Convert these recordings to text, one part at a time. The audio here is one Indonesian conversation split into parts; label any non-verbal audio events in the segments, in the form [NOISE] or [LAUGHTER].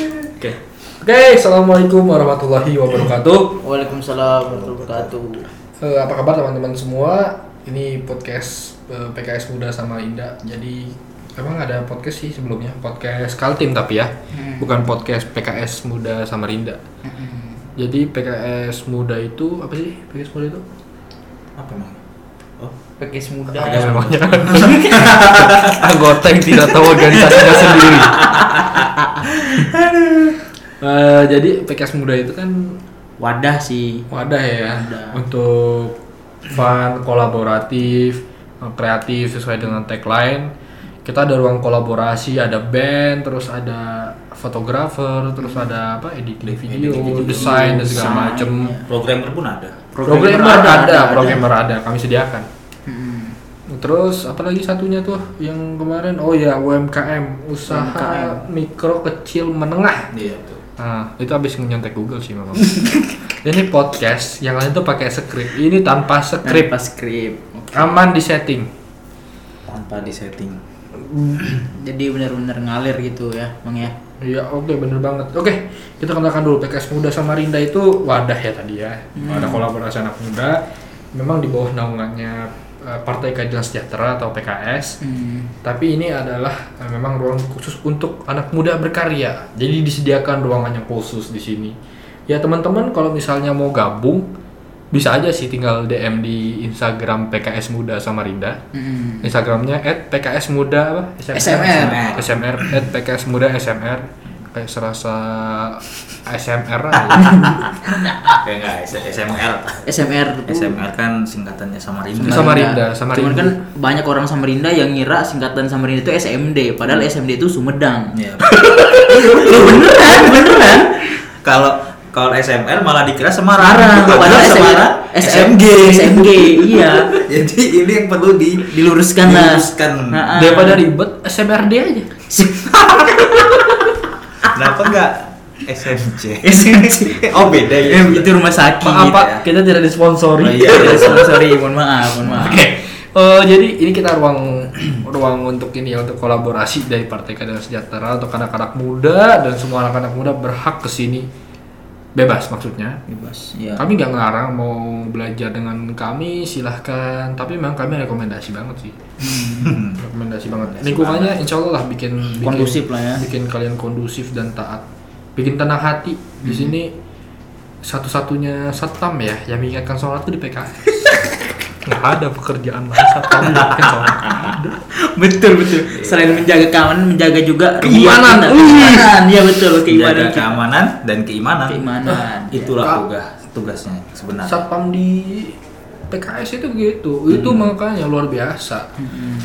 Oke. Oke, assalamualaikum warahmatullahi wabarakatuh. Waalaikumsalam warahmatullahi wabarakatuh. Eh, apa kabar teman-teman semua? Ini podcast eh, PKS Muda sama Indah. Jadi emang ada podcast sih sebelumnya, podcast Kaltim tapi ya, Hmm. bukan podcast PKS Muda sama Rinda. Jadi PKS Muda itu apa sih? PKS Muda itu? apa emang oh PKS muda. Ada memangnya [LAUGHS] anggota yang tidak tahu organisasinya sendiri. Eh, jadi PKS Muda itu kan Wadah sih. wadah ya Wadah. untuk fun, kolaboratif, kreatif sesuai dengan tagline. Kita ada ruang kolaborasi, ada band, terus ada fotografer, terus ada apa editing video, Editing video, desain dan segala ya. programmer pun ada Programmer, ada, programmer ada, kami sediakan. Hmm. Terus apa lagi satunya tuh yang kemarin? Oh ya UMKM, usaha UMKM. mikro kecil menengah. iya tuh Nah, itu habis nyontek Google sih memang. [LAUGHS] Ini podcast, yang lain tuh pakai script. Ini tanpa script, Tanpa skrip. Oke. aman di setting. tanpa disetting Jadi benar-benar ngalir gitu ya, Bang ya. Iya, oke bener banget. Oke, kita kenalkan dulu PKS Muda sama Rinda itu wadah ya tadi ya. Ada kolaborasi anak muda. Memang di bawah naungannya eh, Partai Keadilan Sejahtera atau PKS. Hmm. Tapi ini adalah eh, memang ruang khusus untuk anak muda berkarya. Jadi disediakan ruangan yang khusus di sini. Ya teman-teman kalau misalnya mau gabung bisa aja sih tinggal DM di Instagram PKS Muda Samarinda. Hmm. Instagramnya @pks muda apa? SMR. SMR @pks muda SMR kayak serasa SMR aja. kayak nggak S- SMR SMR tuh. SMR kan singkatannya Samarinda Samarinda, Samarinda. Cuman kan banyak orang Samarinda yang ngira singkatan Samarinda itu SMD, padahal SMD itu Sumedang. Iya. beneran, beneran. kalau kalau SMR malah dikira Semarang Semarang, padahal Semarang SMG. SMG SMG, iya. [LAUGHS] jadi ini yang perlu di Diluruskan lah. diluruskan Nah, Daripada ribet SMRD aja. [LAUGHS] kenapa nggak SMJ SMG. [LAUGHS] oh beda ya Eh, itu rumah sakit. Maaf Pak, ya. kita tidak disponsori. Oh, iya. Iya, sorry, mohon maaf, mohon maaf. Oke. Eh, jadi ini kita ruang [CLEARS THROAT] ruang untuk ini ya untuk kolaborasi dari Partai Keadilan Sejahtera untuk anak-anak muda dan semua anak-anak muda berhak ke sini bebas maksudnya. Bebas, ya. Kami nggak ngelarang mau belajar dengan kami silahkan. Tapi memang kami rekomendasi banget sih. [LAUGHS] Rekomendasi banget. Lingkungannya insya Allah lah bikin, bikin Kondusif lah ya. bikin kalian kondusif dan taat. Bikin tenang hati. Di sini satu-satunya satpam ya yang mengingatkan sholat tuh di PKS [LAUGHS] nggak ada pekerjaan sholat betul betul. Selain menjaga keamanan, menjaga juga Keimanan. Keimanan, iya betul, keimanan Jaga kita. keamanan dan keimanan Keimanan. itulah Kak. tugas tugasnya sebenarnya satpam di PKS itu begitu itu makanya luar biasa Hmm.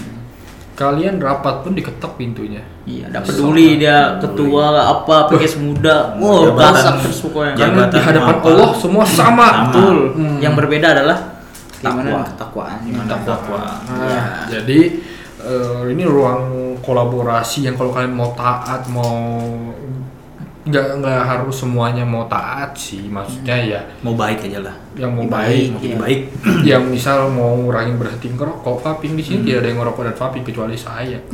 kalian rapat pun diketok pintunya Iya, enggak peduli dia ketua apa, PKS muda. Wow, Jabatan- gasak terus pokoknya. Jabatan karena di hadapan apa? Allah semua sama, Sama. Betul. Hmm. Yang berbeda adalah Takwa. keimanan ketakwaan. Iman dan takwa Nah, Iya. jadi eh, ini ruang kolaborasi yang kalau kalian mau taat mau nggak nggak harus semuanya mau taat sih maksudnya ya mau baik aja lah yang mau Baik, baik mau Iya. baik [CLEARS THROAT] yang misal mau ngurangin berhenti ngerokok vaping di sini tidak ada yang ngerokok dan vaping kecuali saya [LAUGHS]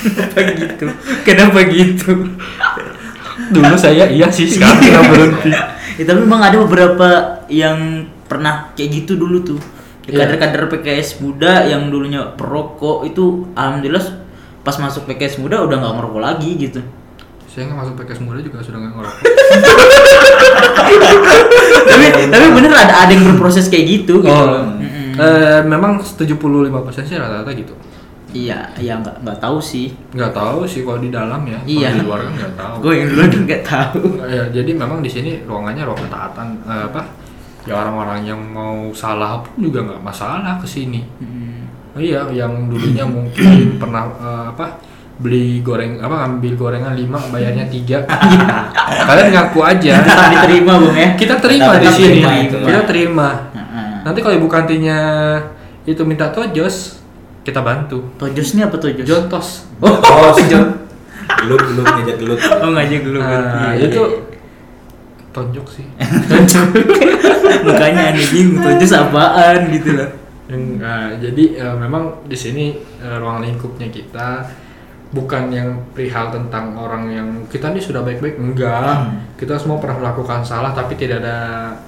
Kenapa gitu? Kenapa gitu? dulu saya iya sih sekarang berhenti [LAUGHS] Ya, tapi memang ada beberapa yang pernah kayak gitu dulu tuh. Iya. Kader-kader PKS muda yang dulunya perokok itu alhamdulillah pas masuk PKS muda udah nggak ngerokok lagi gitu. saya nggak masuk PKS muda juga sudah nggak ngerokok [LAUGHS] tapi tapi bener ada ada yang berproses kayak gitu gitu. oh Mm-mm. eh, memang 75% sih rata-rata gitu Iya, ya nggak nggak tahu sih. nggak tahu sih kalau di dalam ya kalau Iya. di luar kan nggak tahu Gue yang dulu tuh nggak tahu. ya jadi memang di sini ruangannya ruang ketaatan eh, apa ya orang-orang yang mau salah pun juga nggak masalah ke sini Hmm. Oh iya yang dulunya mungkin [COUGHS] pernah eh, apa beli goreng apa ngambil gorengan 5 bayarnya 3 [LAUGHS] kalian ngaku aja Tetap diterima bung ya. kita terima Tetap di sini terima kita terima nanti kalau ibu kantinnya itu minta tojos kita bantu. Tojosnya apa tojos? jontos oh sejak gelut gelut ngejak gelut. Oh ngajak dulu. nah, Iya, itu iya. tonjok sih. [LAUGHS] Makanya aneh bingung tojos apaan gitu loh. Yang, nah, jadi eh, memang di sini eh, ruang lingkupnya kita bukan yang perihal tentang orang yang kita nih sudah baik-baik enggak. Kita semua pernah melakukan salah tapi tidak ada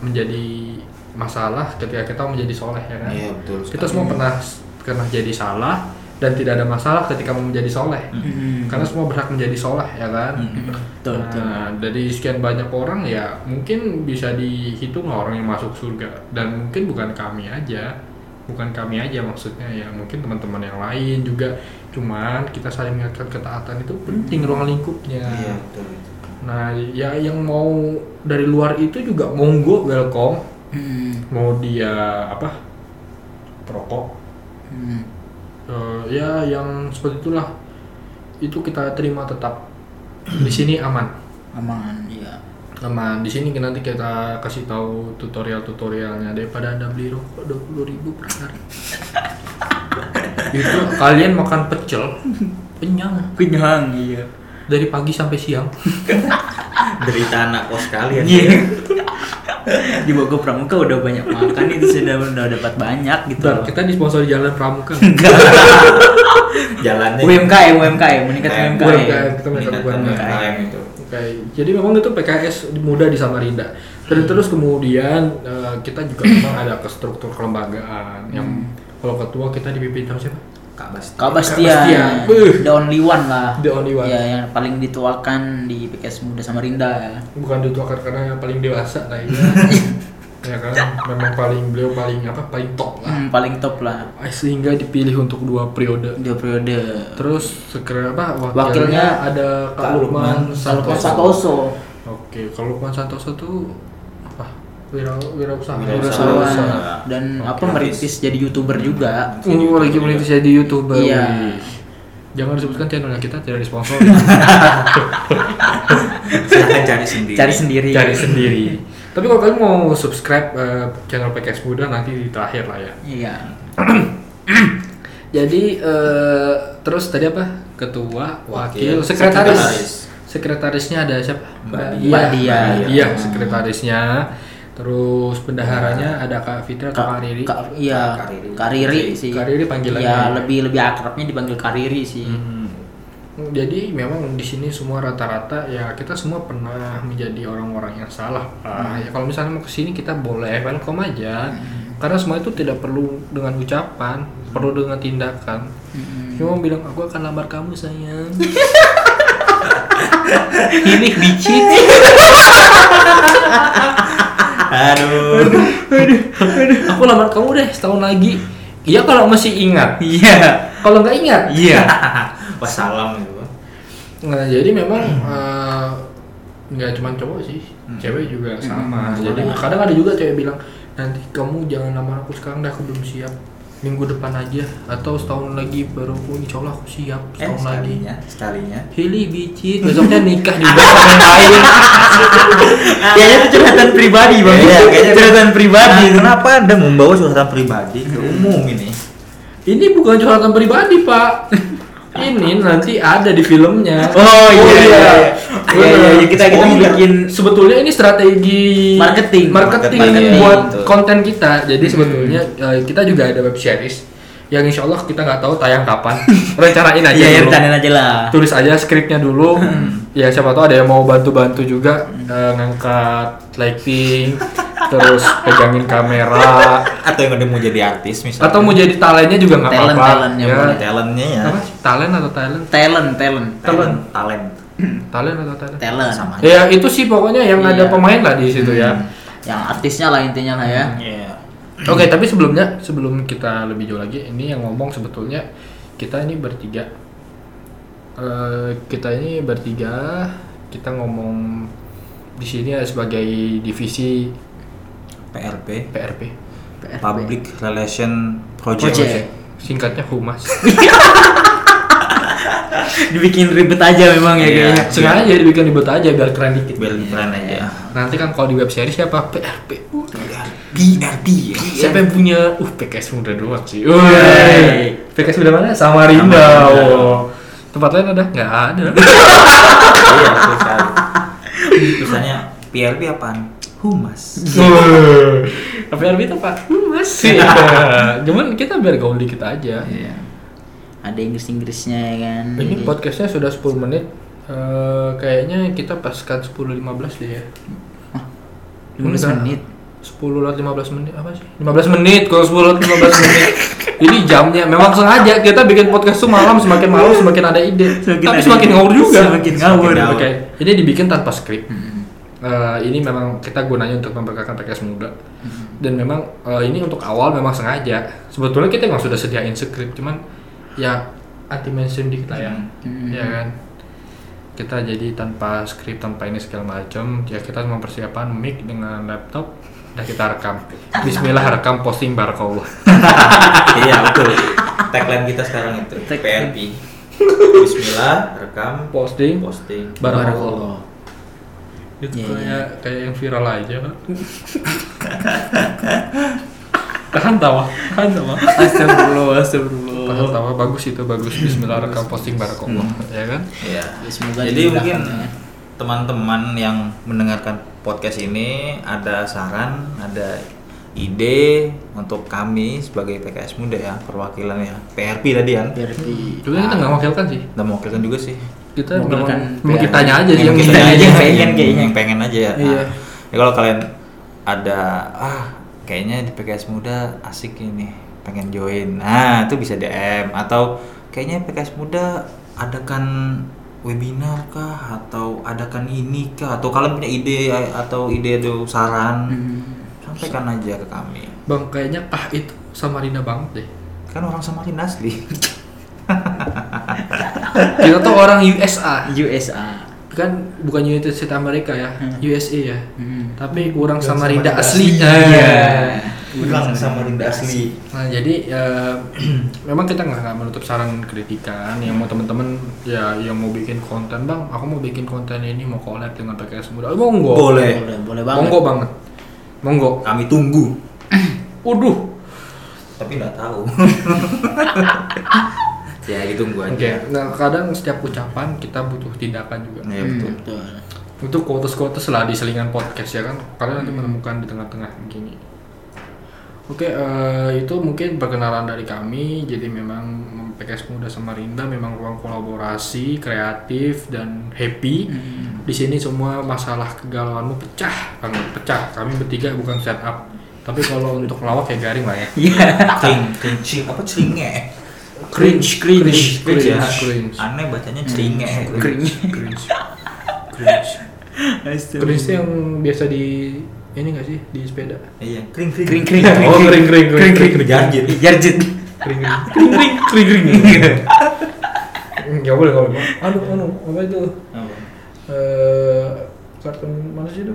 menjadi masalah ketika kita menjadi soleh ya kan? Iya, betul kita semua pernah pernah jadi salah dan tidak ada masalah ketika mau menjadi soleh. Hmm. karena semua berhak menjadi soleh ya kan? Betul, betul. Nah, dari sekian banyak orang ya mungkin bisa dihitung orang yang masuk surga. Dan mungkin bukan kami aja. Bukan kami aja maksudnya ya. Mungkin teman-teman yang lain juga. Cuman kita saling mengingatkan ketaatan itu penting ruang lingkupnya. Iya, betul. nah ya yang mau dari luar itu juga monggo welcome. Hmm. mau dia apa perokok Hmm. Eh, ya yang seperti itulah itu kita terima tetap di sini aman Aman, iya. aman di sini nanti kita kasih tahu tutorial tutorialnya daripada anda beli rokok dua puluh ribu per hari itu kalian makan pecel kenyang Kenyang, iya. dari pagi sampai siang [LAUGHS] Derita anak kos kalian. Iya. [LAUGHS] Di Bogor Pramuka udah banyak makan itu sudah udah dapat banyak gitu. Bentar, loh. kita di sponsor jalan Pramuka [LAUGHS] Jalannya UMKM, UMKM, meningkatkan UMKM. UMKM. kita meningkatkan UMKM. UMKM itu. Oke, jadi memang itu PKS muda di Samarinda. Dan terus kemudian eh, kita juga memang ada ke struktur kelembagaan yang kalau ketua kita dipimpin sama siapa? Kak Basti. Kak Bastian. Bastian, Beuh. the only one lah. The only one. Ya, yang paling dituakan di PKS Muda Samarinda ya. Bukan dituakan karena yang paling dewasa lah ya. [LAUGHS] ya kan, memang paling beliau paling apa? Paling top lah. Hmm, paling top lah. Eh, Sehingga dipilih untuk dua periode. Dua periode. Terus sekira apa? Wakilnya, Wakilnya ada Kak Kak Lukman Santoso. Santoso. Oke, kalau Lukman Santoso tuh? Wira wirausaha. Dan Oke, apa merintis jadi youtuber juga. Oh, lagi merintis jadi youtuber. Iya. Jangan disebutkan channelnya kita tidak disponsor. [LAUGHS] Silahkan cari sendiri. Cari sendiri. Cari sendiri. Tapi kalau kalian mau subscribe eh, channel PKS Muda nanti di terakhir lah ya. Iya. [CLEARS THROAT] Jadi eh, terus tadi apa? Ketua, wakil, Wakil, sekretaris. sekretaris. Sekretarisnya ada siapa? Mbak Dia. Mbak Dia. Mbak Dia, sekretarisnya. Terus bendaharanya ada Kak Fitri atau Kak Riri. Kak, iya, Kak Riri. Kariri sih. Kak Riri panggilannya. Iya, lebih lebih akrabnya dipanggil Kariri sih. Hmm. Jadi memang di sini semua rata-rata ya kita semua pernah menjadi orang-orang yang salah. Ah, ya kalau misalnya mau ke sini kita boleh welcome aja. Karena semua itu tidak perlu dengan ucapan, perlu dengan tindakan. Mm-mm. Cuma bilang aku akan lamar kamu sayang. [LAUGHS] Ini bicit. [LAUGHS] Aduh. Aku lamar kamu deh setahun lagi. Iya kalau masih ingat. Iya. Kalau nggak ingat. Iya. [LAUGHS] Wassalam gitu. Nah, jadi memang eh, nggak cuma cowok sih, cewek juga sama. jadi kadang ada juga cewek bilang nanti kamu jangan lamar aku sekarang dah aku belum siap. Minggu depan aja atau setahun lagi baru aku insya Allah aku siap Eh, setahun lagi. sekalinya, sekalinya. Hili bicit besoknya nikah juga sama yang lain. [LAUGHS] Kayaknya itu curhatan pribadi, Bang. Iya, kayaknya curhatan pribadi. Nah, kenapa Anda membawa curhatan pribadi ke umum ini? Ini bukan curhatan pribadi pak. [LAUGHS] Ini nanti ada di filmnya. Oh, iya, iya, iya. Iya, iya, iya, kita kita Oh, iya. bikin sebetulnya ini strategi Marketing. marketing, Marketing, buat betul. konten kita. Jadi sebetulnya eh, kita juga ada web series yang insya Allah kita nggak tahu tayang kapan. [LAUGHS] Rencanain aja Iya, ya, dulu. rencanain aja lah. Tulis aja skripnya dulu. ya siapa tahu ada yang mau bantu-bantu juga eh, ngangkat lighting, terus pegangin kamera, Atau yang udah mau jadi artis misalnya? atau mau jadi talentnya juga nggak Talent, apa-apa. talentnya Ya. talentnya ya? Apa? Talent atau talent? Talent, talent. Talent. Talent. Talent atau talent? Talent. Sama aja. Ya itu sih pokoknya yang ada Iya. pemain lah di situ ya. Yang artisnya lah intinya lah ya. Iya. Oke, tapi sebelumnya sebelum kita lebih jauh lagi, ini yang ngomong sebetulnya kita ini bertiga. Eh, kita ini bertiga, kita ngomong di sini ya sebagai divisi PRP. PRP. PRP. Public Relation Project. Project. Singkatnya humas. [LAUGHS] Dibikin ribet aja memang ya Iya. kayaknya. Sengaja dibikin ribet aja biar keren dikit. Biar keren aja. Nanti kan kalau di web series siapa? PRP. Uh, PRP. Siapa yang punya? Uh, PKS muda doang sih. Woi. PKS muda mana? Samarinda. Oh. Tempat lain ada? Nggak ada. [LAUGHS] Iya, sekali. PRP apaan? Humas. PRP itu apa? Humas. Iya. Cuman kita biar gaul dikit aja. Iya. ada Inggris Inggrisnya ya kan Ini Jadi- podcastnya sudah 10 menit. Eh, kayaknya kita paskan 10-15 deh ya. Hah? 15 Enggak. menit 10 lewat 15 menit apa sih? 15 menit kalau 10 lewat 15 menit. Jadi jamnya memang sengaja kita bikin podcast tuh malam semakin malam semakin ada ide. Semakin Tapi ada semakin ide. ngawur juga. Semakin ngawur. Oke. Ini dibikin tanpa skrip. Hmm. Eh, ini memang kita gunanya untuk memperkenalkan podcast muda. Dan memang eh, ini untuk awal memang sengaja. Sebetulnya kita memang sudah sediain skrip, cuman ya anti mainstream dikit lah ya. Hmm. Ya kan. Kita jadi tanpa skrip, tanpa ini segala macam. Ya kita mempersiapkan mic dengan laptop. Dan kita rekam. Bismillah rekam posting barakallah. [LAUGHS] iya betul. Tagline kita sekarang itu PRP. Bismillah, rekam, Posting posting. barakallah. Itu Iya, kayak kayak yang viral aja. tahan tawa, tahan tawa. Astagfirullah Astagfirullah Tahan tawa bagus itu bagus. Bismillah rekam posting barakallah, ya kan? Iya. Ya, semoga Jadi mungkin ya. teman-teman yang mendengarkan podcast ini ada saran, ada ide untuk kami sebagai PKS muda ya perwakilan ya PRP tadi kan PRP Juga kita nggak mewakilkan sih. dan mewakilkan juga sih Kita memang memang kitanya aja sih yang kita kita aja. yang pengen pengen kayaknya. yang pengen aja ya. Iya. ya kalau kalian ada ah kayaknya di PKS muda asik ini pengen join. Nah itu bisa DM atau kayaknya PKS muda adakan webinar kah? Atau adakan ini kah? Atau kalian punya ide atau ide atau saran Hmm. sampaikan aja ke kami. Bang kayaknya Pah itu Samarinda banget deh. kan orang Samarinda asli [LAUGHS] Kita tuh orang USA. USA Kan bukan United States Amerika ya, Hmm. USA ya. Hmm. Tapi kurang Samarinda Samarinda asli. asli. Nah. Kurang Samarinda asli Nah jadi eh, [CLEARS THROAT] memang kita nggak nggak menutup saran kritikan yang mau teman-teman ya yang mau bikin konten bang, aku mau bikin konten ini mau collab dengan PKS muda, oh, monggo. boleh boleh boleh banget Monggo banget. Monggo. kami tunggu [CLEARS THROAT] Waduh. tapi nggak tahu [LAUGHS] ya ditunggu aja Oke. Nah kadang setiap ucapan kita butuh tindakan juga. ya Hmm, betul betul Untuk quotes-quotes lah di selingan podcast ya kan, kalian nanti menemukan di tengah-tengah gini. Oke, eh, itu mungkin perkenalan dari kami. Jadi memang PKS Muda Samarinda memang ruang kolaborasi, kreatif dan happy. Hmm. Di sini semua masalah kegalauanmu pecah, banget pecah. Kami bertiga bukan setup. Tapi kalau untuk lawak ya garing lah ya. Iya. cring cing apa ceringe Cringe, cringe, cringe, ya cringe, aneh bacanya Cringe. cringe, cringe. Cringe. Itu yang biasa di ini nggak sih? Di sepeda? iya kring kring. Kring, kring, Oh, kering, kering, kering, kering. Jarjit. Jarjit. kering kering kering kering kering nggak boleh boleh aduh anu apa itu? Apa? eh kartun mana sih itu?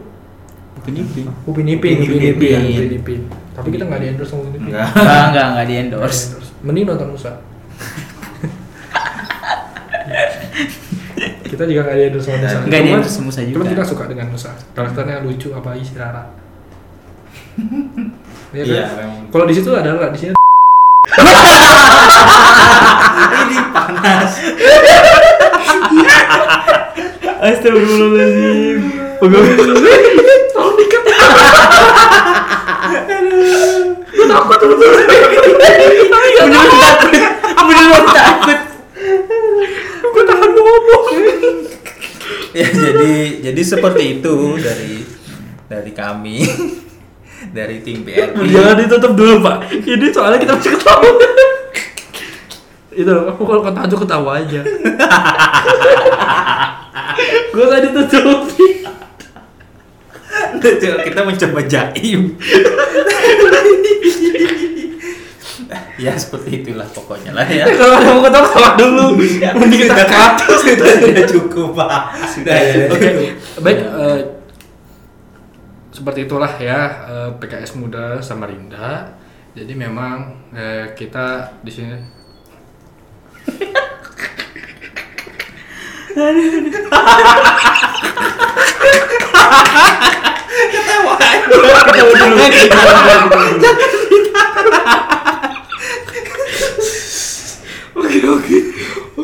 Upin Ipin. Upin Ipin Upin Upin Ipin. Upin Ipin. Tapi kita nggak di endorse sama Upin Ipin. Enggak Enggak, enggak, di endorse. di-endorse. mending nonton Musa [LAUGHS] kita juga sama Musa Nggak di Cuman- endorse sama Musa juga. cuman kita suka dengan Musa karakternya lucu apa isi Rara [LAUGHS] Iya kan? Iya, memang. Kalau di situ ada Rara, di sini [LAUGHS] ini panas Astagfirullahaladzim. Tolong dikat. Gue takut. Beneran takut. Beneran takut. Gue tahan ngomong. ya jadi jadi seperti itu dari dari kami dari tim PRP Jangan ditutup dulu pak. Ini soalnya kita masih ketawa. Itu aku kalau kata aja ketawa aja. Gue tadi ditutup. kita mencoba jaim [LAUGHS] ya seperti itulah pokoknya lah ya [LAUGHS] Kalau ada mau ketawa ketawa dulu. [LAUGHS] Mending kita cut. sudah sudah cukup pak sudah ya. Oke, baik. eh, seperti itulah ya eh, PKS Muda Samarinda. Jadi memang eh, kita di sini. Oke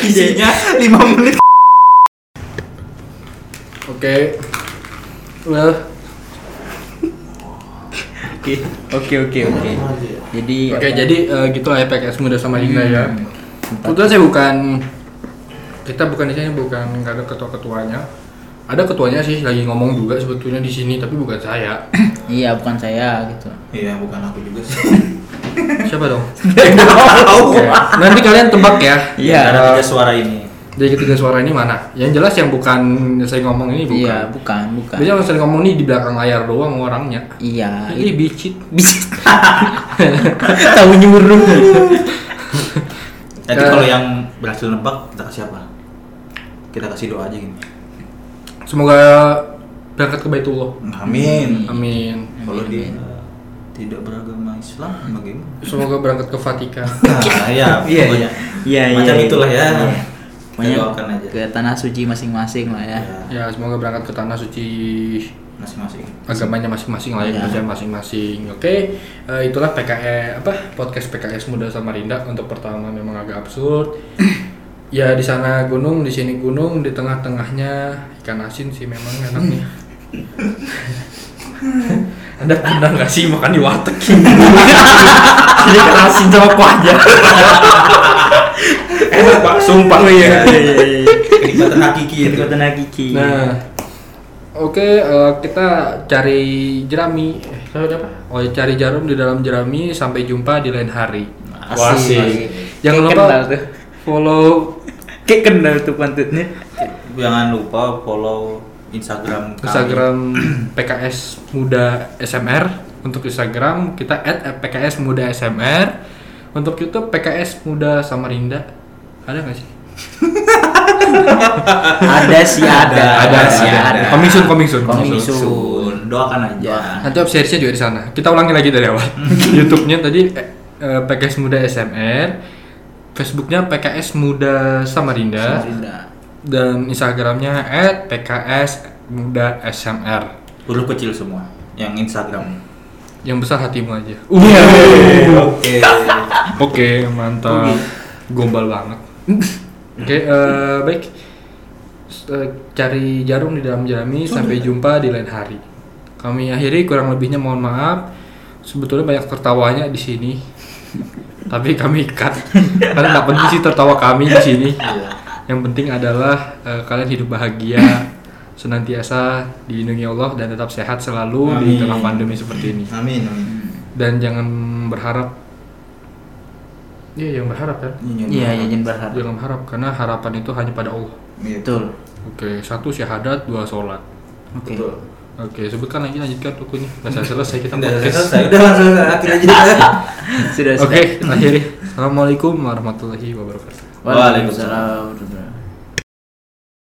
Isinya 5 menit. oke well Oke, oke, oke, oke. Jadi Oke, apa? jadi eh, gitu lah ya PKS Muda sama Linda ya. Hmm. Kebetulan saya bukan kita bukan di sini bukan nggak ada ketua-ketuanya. Ada ketuanya sih lagi ngomong juga sebetulnya di sini tapi bukan saya. [COUGHS] iya bukan saya gitu. Iya, bukan aku juga sih. [COUGHS] Siapa dong? [COUGHS] Nanti kalian tebak ya. Iya. Ada tiga suara ini. Dari ketiga suara ini mana? Yang jelas yang bukan yang saya ngomong ini bukan. Iya bukan bukan. Biasanya yang saya ngomong ini di belakang layar doang orangnya. Iya. Ini bicit. [LAUGHS] bisa. [LAUGHS] Tahu nyuruh. Nanti Eh. kalau yang berhasil nebak kita kasih apa? Kita kasih doa aja gini. Semoga berangkat ke Baitullah. Amin. Amin. Kalau dia tidak beragama Islam bagaimana? Semoga berangkat ke Vatikan. Nah, [LAUGHS] ya, Iya, pokoknya. iya, iya. Macam iya. itulah ya. Iya. Doakan aja. ke tanah suci masing-masing lah ya. Ya, Ya, semoga berangkat ke tanah suci masing-masing. agamanya masing-masing lah ya, masing-masing. Oke, eh, itulah PKE apa podcast PKS Muda Samarinda untuk pertama memang agak absurd. Ya di sana gunung, di sini gunung, di tengah-tengahnya ikan asin sih memang enaknya. [LAUGHS] Anda pernah nggak sih makan di warteg? [LAUGHS] Ini ikan asin sama kuahnya. [LAUGHS] Enak pak, sumpah. Oh iya. Kenikmatan hakiki itu. Kekuatan hakiki. Nah, oke eh, kita cari jerami. Eh, apa? Oh, cari jarum di dalam jerami. Sampai jumpa di lain hari. Asik. Asik. Jangan lupa kenal tuh. Follow Kayak kenal tuh pantutnya. Jangan lupa follow Instagram kami. Instagram [CLEARS THROAT] PKS Muda SMR. Untuk Instagram kita @pks Muda SMR. Untuk YouTube PKS Muda Samarinda. Ada nggak sih? [LAUGHS] ada sih ada. ada, sih ada. ada. Coming soon, coming soon. Coming Coming soon. soon. Doakan aja. Nanti opsinya juga di sana. Kita ulangi lagi dari awal. [LAUGHS] YouTube-nya tadi eh, PKS Muda SMR, Facebook-nya PKS Muda Samarinda, Samarinda. dan Instagram-nya @pks Muda SMR. Huruf kecil semua. Yang Instagram. Yang besar hatimu aja. [LAUGHS] Oke. Oke, mantap. Oke. Gombal banget. Oke, eh, baik. Eh, cari jarum di dalam jerami sampai jumpa di lain hari. Kami akhiri kurang lebihnya mohon maaf. Sebetulnya banyak tertawanya di sini. Tapi kami cut. Karena nggak penting sih tertawa kami di sini. Iya. Yang penting adalah eh, kalian hidup bahagia, senantiasa dilindungi Allah dan tetap sehat selalu di Amin. tengah pandemi seperti ini. Amin. amin. Dan jangan berharap Iya, yang berharap kan? Iya, iya jangan berharap. Jangan berharap karena harapan itu hanya pada Allah. Iya. Betul. Oke, satu syahadat, dua sholat. Oke. Betul. Oke, sebutkan lagi lanjutkan rukunya. Nggak selesai selesai kita Udah podcast. selesai. Udah langsung akhir aja. Sudah Oke, akhiri. Assalamualaikum warahmatullahi wabarakatuh. Waalaikumsalam. warahmatullahi wabarakatuh.